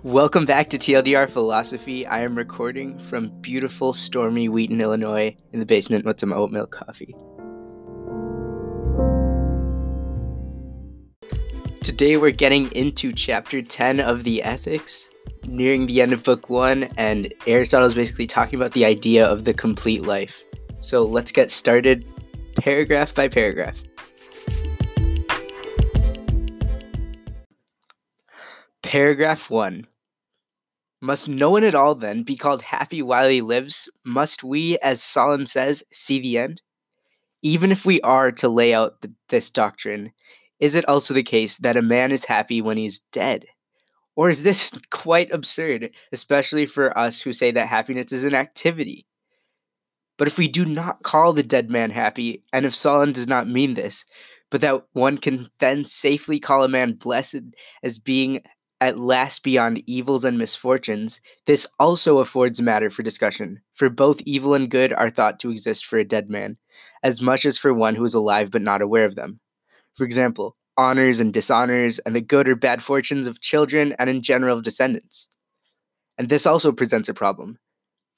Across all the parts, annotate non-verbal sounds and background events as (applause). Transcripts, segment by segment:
Welcome back to TLDR Philosophy. I am recording from beautiful, stormy Wheaton, Illinois, in the basement with some oat milk coffee. Today we're getting into chapter 10 of the Ethics, nearing the end of book 1, and Aristotle is basically talking about the idea of the complete life. So let's get started paragraph by paragraph. Paragraph 1 Must no one at all, then, be called happy while he lives? Must we, as Solon says, see the end? Even if we are to lay out th- this doctrine, is it also the case that a man is happy when he's dead? Or is this (laughs) quite absurd, especially for us who say that happiness is an activity? But if we do not call the dead man happy, and if Solon does not mean this, but that one can then safely call a man blessed as being at last beyond evils and misfortunes, this also affords matter for discussion, for both evil and good are thought to exist for a dead man, as much as for one who is alive but not aware of them. For example, honors and dishonors, and the good or bad fortunes of children and in general of descendants. And this also presents a problem.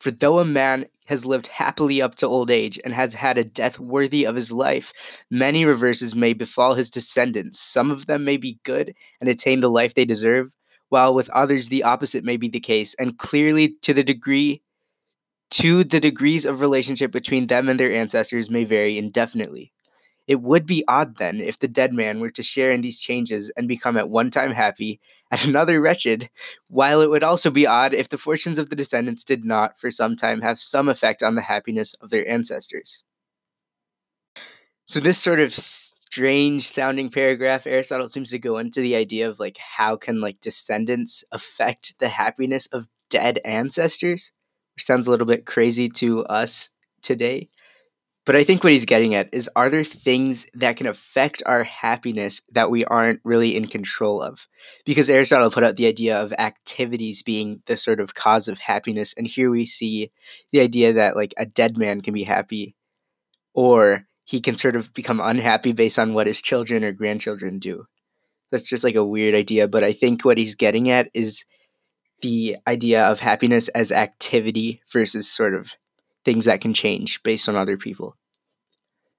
For though a man has lived happily up to old age and has had a death worthy of his life, many reverses may befall his descendants. Some of them may be good and attain the life they deserve, while with others the opposite may be the case, and clearly to the degree to the degrees of relationship between them and their ancestors may vary indefinitely. It would be odd then if the dead man were to share in these changes and become at one time happy, (laughs) at another wretched, while it would also be odd if the fortunes of the descendants did not for some time have some effect on the happiness of their ancestors. So, this sort of strange sounding paragraph, Aristotle seems to go into the idea of like how can like descendants affect the happiness of dead ancestors, which sounds a little bit crazy to us today. But I think what he's getting at is are there things that can affect our happiness that we aren't really in control of? Because Aristotle put out the idea of activities being the sort of cause of happiness. And here we see the idea that like a dead man can be happy or he can sort of become unhappy based on what his children or grandchildren do. That's just like a weird idea. But I think what he's getting at is the idea of happiness as activity versus sort of things that can change based on other people.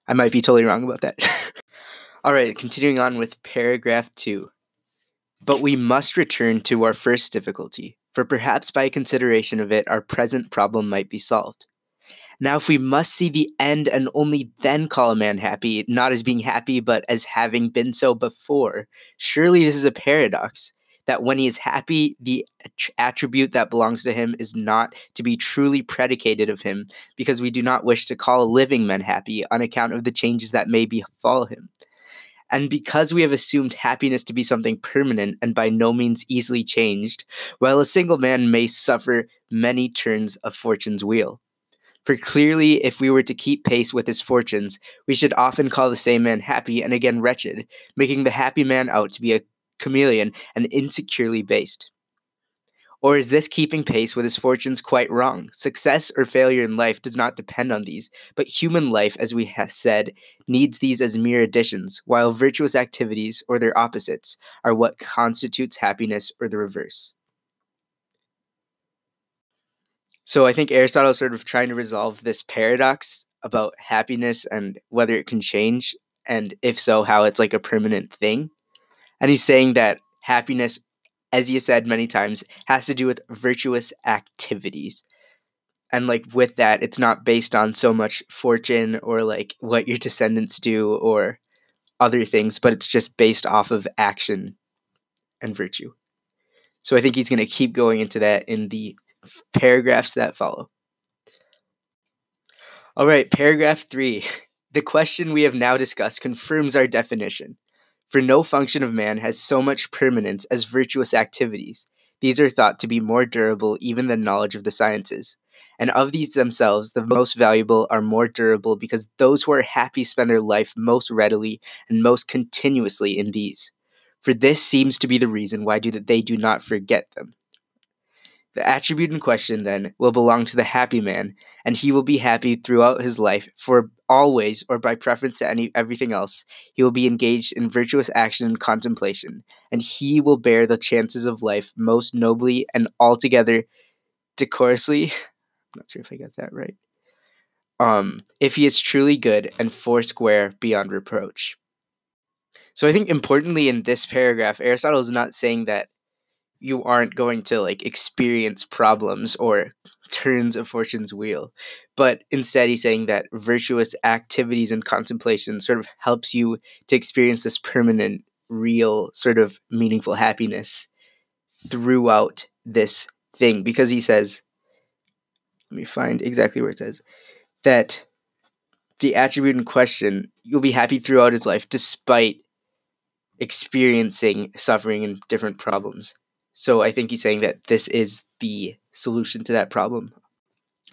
I might be totally wrong about that. (laughs) All right, continuing on with paragraph two. But we must return to our first difficulty, for perhaps by consideration of it, our present problem might be solved. Now, if we must see the end and only then call a man happy, not as being happy, but as having been so before, surely this is a paradox that when he is happy, the attribute that belongs to him is not to be truly predicated of him, because we do not wish to call a living men happy on account of the changes that may befall him. And because we have assumed happiness to be something permanent and by no means easily changed, while a single man may suffer many turns of fortune's wheel. For clearly, if we were to keep pace with his fortunes, we should often call the same man happy and again wretched, making the happy man out to be a chameleon and insecurely based? Or is this keeping pace with his fortunes quite wrong? Success or failure in life does not depend on these, but human life, as we have said, needs these as mere additions, while virtuous activities, or their opposites, are what constitutes happiness or the reverse. So I think Aristotle is sort of trying to resolve this paradox about happiness and whether it can change, and if so, how it's like a permanent thing. And he's saying that happiness, as you said many times, has to do with virtuous activities. And like with that, it's not based on so much fortune or like what your descendants do or other things, but it's just based off of action and virtue. So I think he's going to keep going into that in the paragraphs that follow. All right, paragraph three. (laughs) The question we have now discussed confirms our definition. For no function of man has so much permanence as virtuous activities. These are thought to be more durable even than knowledge of the sciences. And of these themselves, the most valuable are more durable because those who are happy spend their life most readily and most continuously in these. For this seems to be the reason why do that they do not forget them. The attribute in question, then, will belong to the happy man, and he will be happy throughout his life, for always, or by preference to any everything else, he will be engaged in virtuous action and contemplation, and he will bear the chances of life most nobly and altogether decorously. I'm (laughs) not sure if I got that right. Um, if he is truly good and foursquare beyond reproach. So I think importantly in this paragraph, Aristotle is not saying that you aren't going to like experience problems or turns of fortune's wheel. But instead he's saying that virtuous activities and contemplation sort of helps you to experience this permanent real sort of meaningful happiness throughout this thing. Because he says let me find exactly where it says that the attribute in question you'll be happy throughout his life despite experiencing suffering and different problems so I think he's saying that this is the solution to that problem.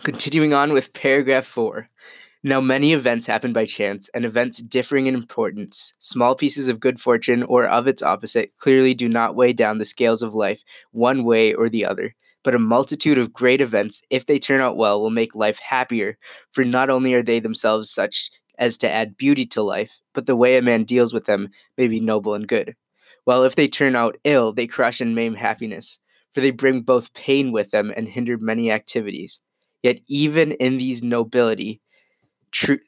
Continuing on with paragraph four. Now, many events happen by chance, and events differing in importance, small pieces of good fortune or of its opposite, clearly do not weigh down the scales of life one way or the other. But a multitude of great events, if they turn out well, will make life happier, for not only are they themselves such as to add beauty to life, but the way a man deals with them may be noble and good while if they turn out ill, they crush and maim happiness, for they bring both pain with them and hinder many activities. Yet even in these nobility, true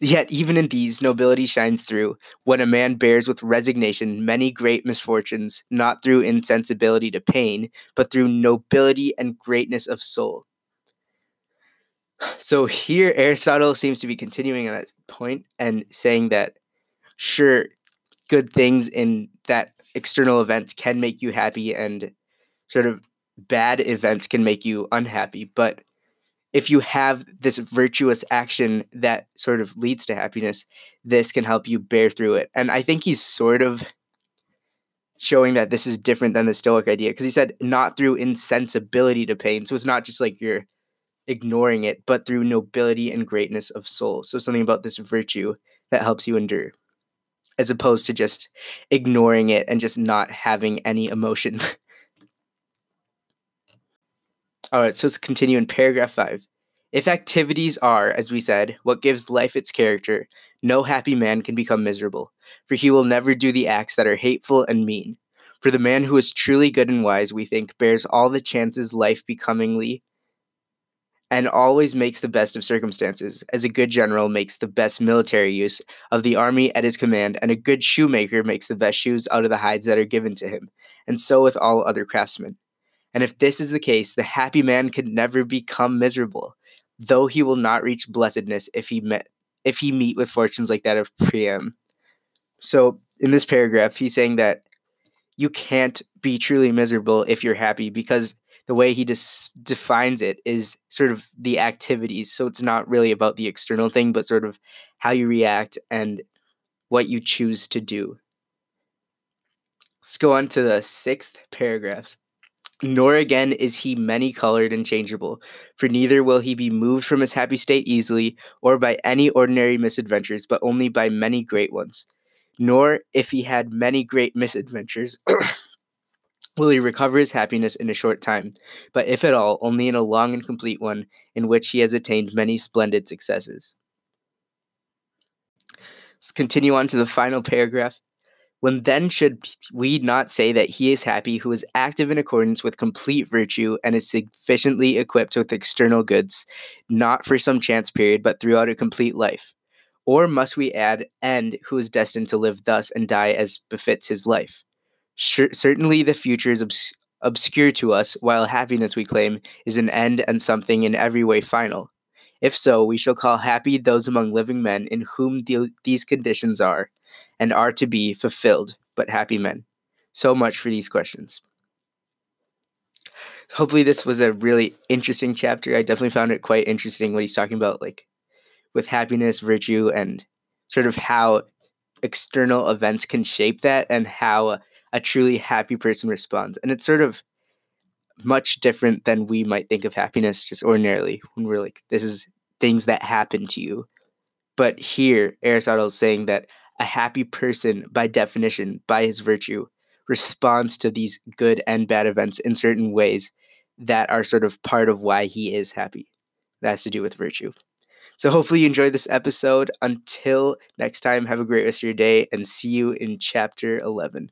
Yet even in these, nobility shines through when a man bears with resignation many great misfortunes, not through insensibility to pain, but through nobility and greatness of soul. So here, Aristotle seems to be continuing on that point and saying that, sure, good things in that external events can make you happy and sort of bad events can make you unhappy but if you have this virtuous action that sort of leads to happiness this can help you bear through it. And i think he's sort of showing that this is different than the stoic idea because he said not through insensibility to pain. So it's not just like you're ignoring it but through nobility and greatness of soul. So something about this virtue that helps you endure as opposed to just ignoring it and just not having any emotion. (laughs) All right, so let's continue in paragraph five. If activities are, as we said, what gives life its character, no happy man can become miserable, for he will never do the acts that are hateful and mean. For the man who is truly good and wise, we think, bears all the chances life becomingly and always makes the best of circumstances, as a good general makes the best military use of the army at his command, and a good shoemaker makes the best shoes out of the hides that are given to him, and so with all other craftsmen. And if this is the case, the happy man could never become miserable, though he will not reach blessedness if he met if he meet with fortunes like that of Priam. So in this paragraph, he's saying that you can't be truly miserable if you're happy because the way he dis- defines it is sort of the activities. So it's not really about the external thing, but sort of how you react and what you choose to do. Let's go on to the sixth paragraph. Nor again is he many colored and changeable, for neither will he be moved from his happy state easily, or by any ordinary misadventures, but only by many great ones. Nor, if he had many great misadventures, (clears throat) will he recover his happiness in a short time, but if at all, only in a long and complete one in which he has attained many splendid successes. Let's continue on to the final paragraph. When then should we not say that he is happy who is active in accordance with complete virtue and is sufficiently equipped with external goods, not for some chance period, but throughout a complete life? Or must we add, and who is destined to live thus and die as befits his life? Certainly the future is obs- obscure to us, while happiness, we claim, is an end and something in every way final. If so, we shall call happy those among living men in whom the, these conditions are, and are to be fulfilled, but happy men. So much for these questions. Hopefully, this was a really interesting chapter. I definitely found it quite interesting what he's talking about, like with happiness, virtue, and sort of how external events can shape that, and how a truly happy person responds. And it's sort of much different than we might think of happiness just ordinarily when we're like, this is things that happen to you. But here, Aristotle is saying that a happy person, by definition, by his virtue, responds to these good and bad events in certain ways that are sort of part of why he is happy. That has to do with virtue. So hopefully you enjoyed this episode. Until next time, have a great rest of your day and see you in chapter 11.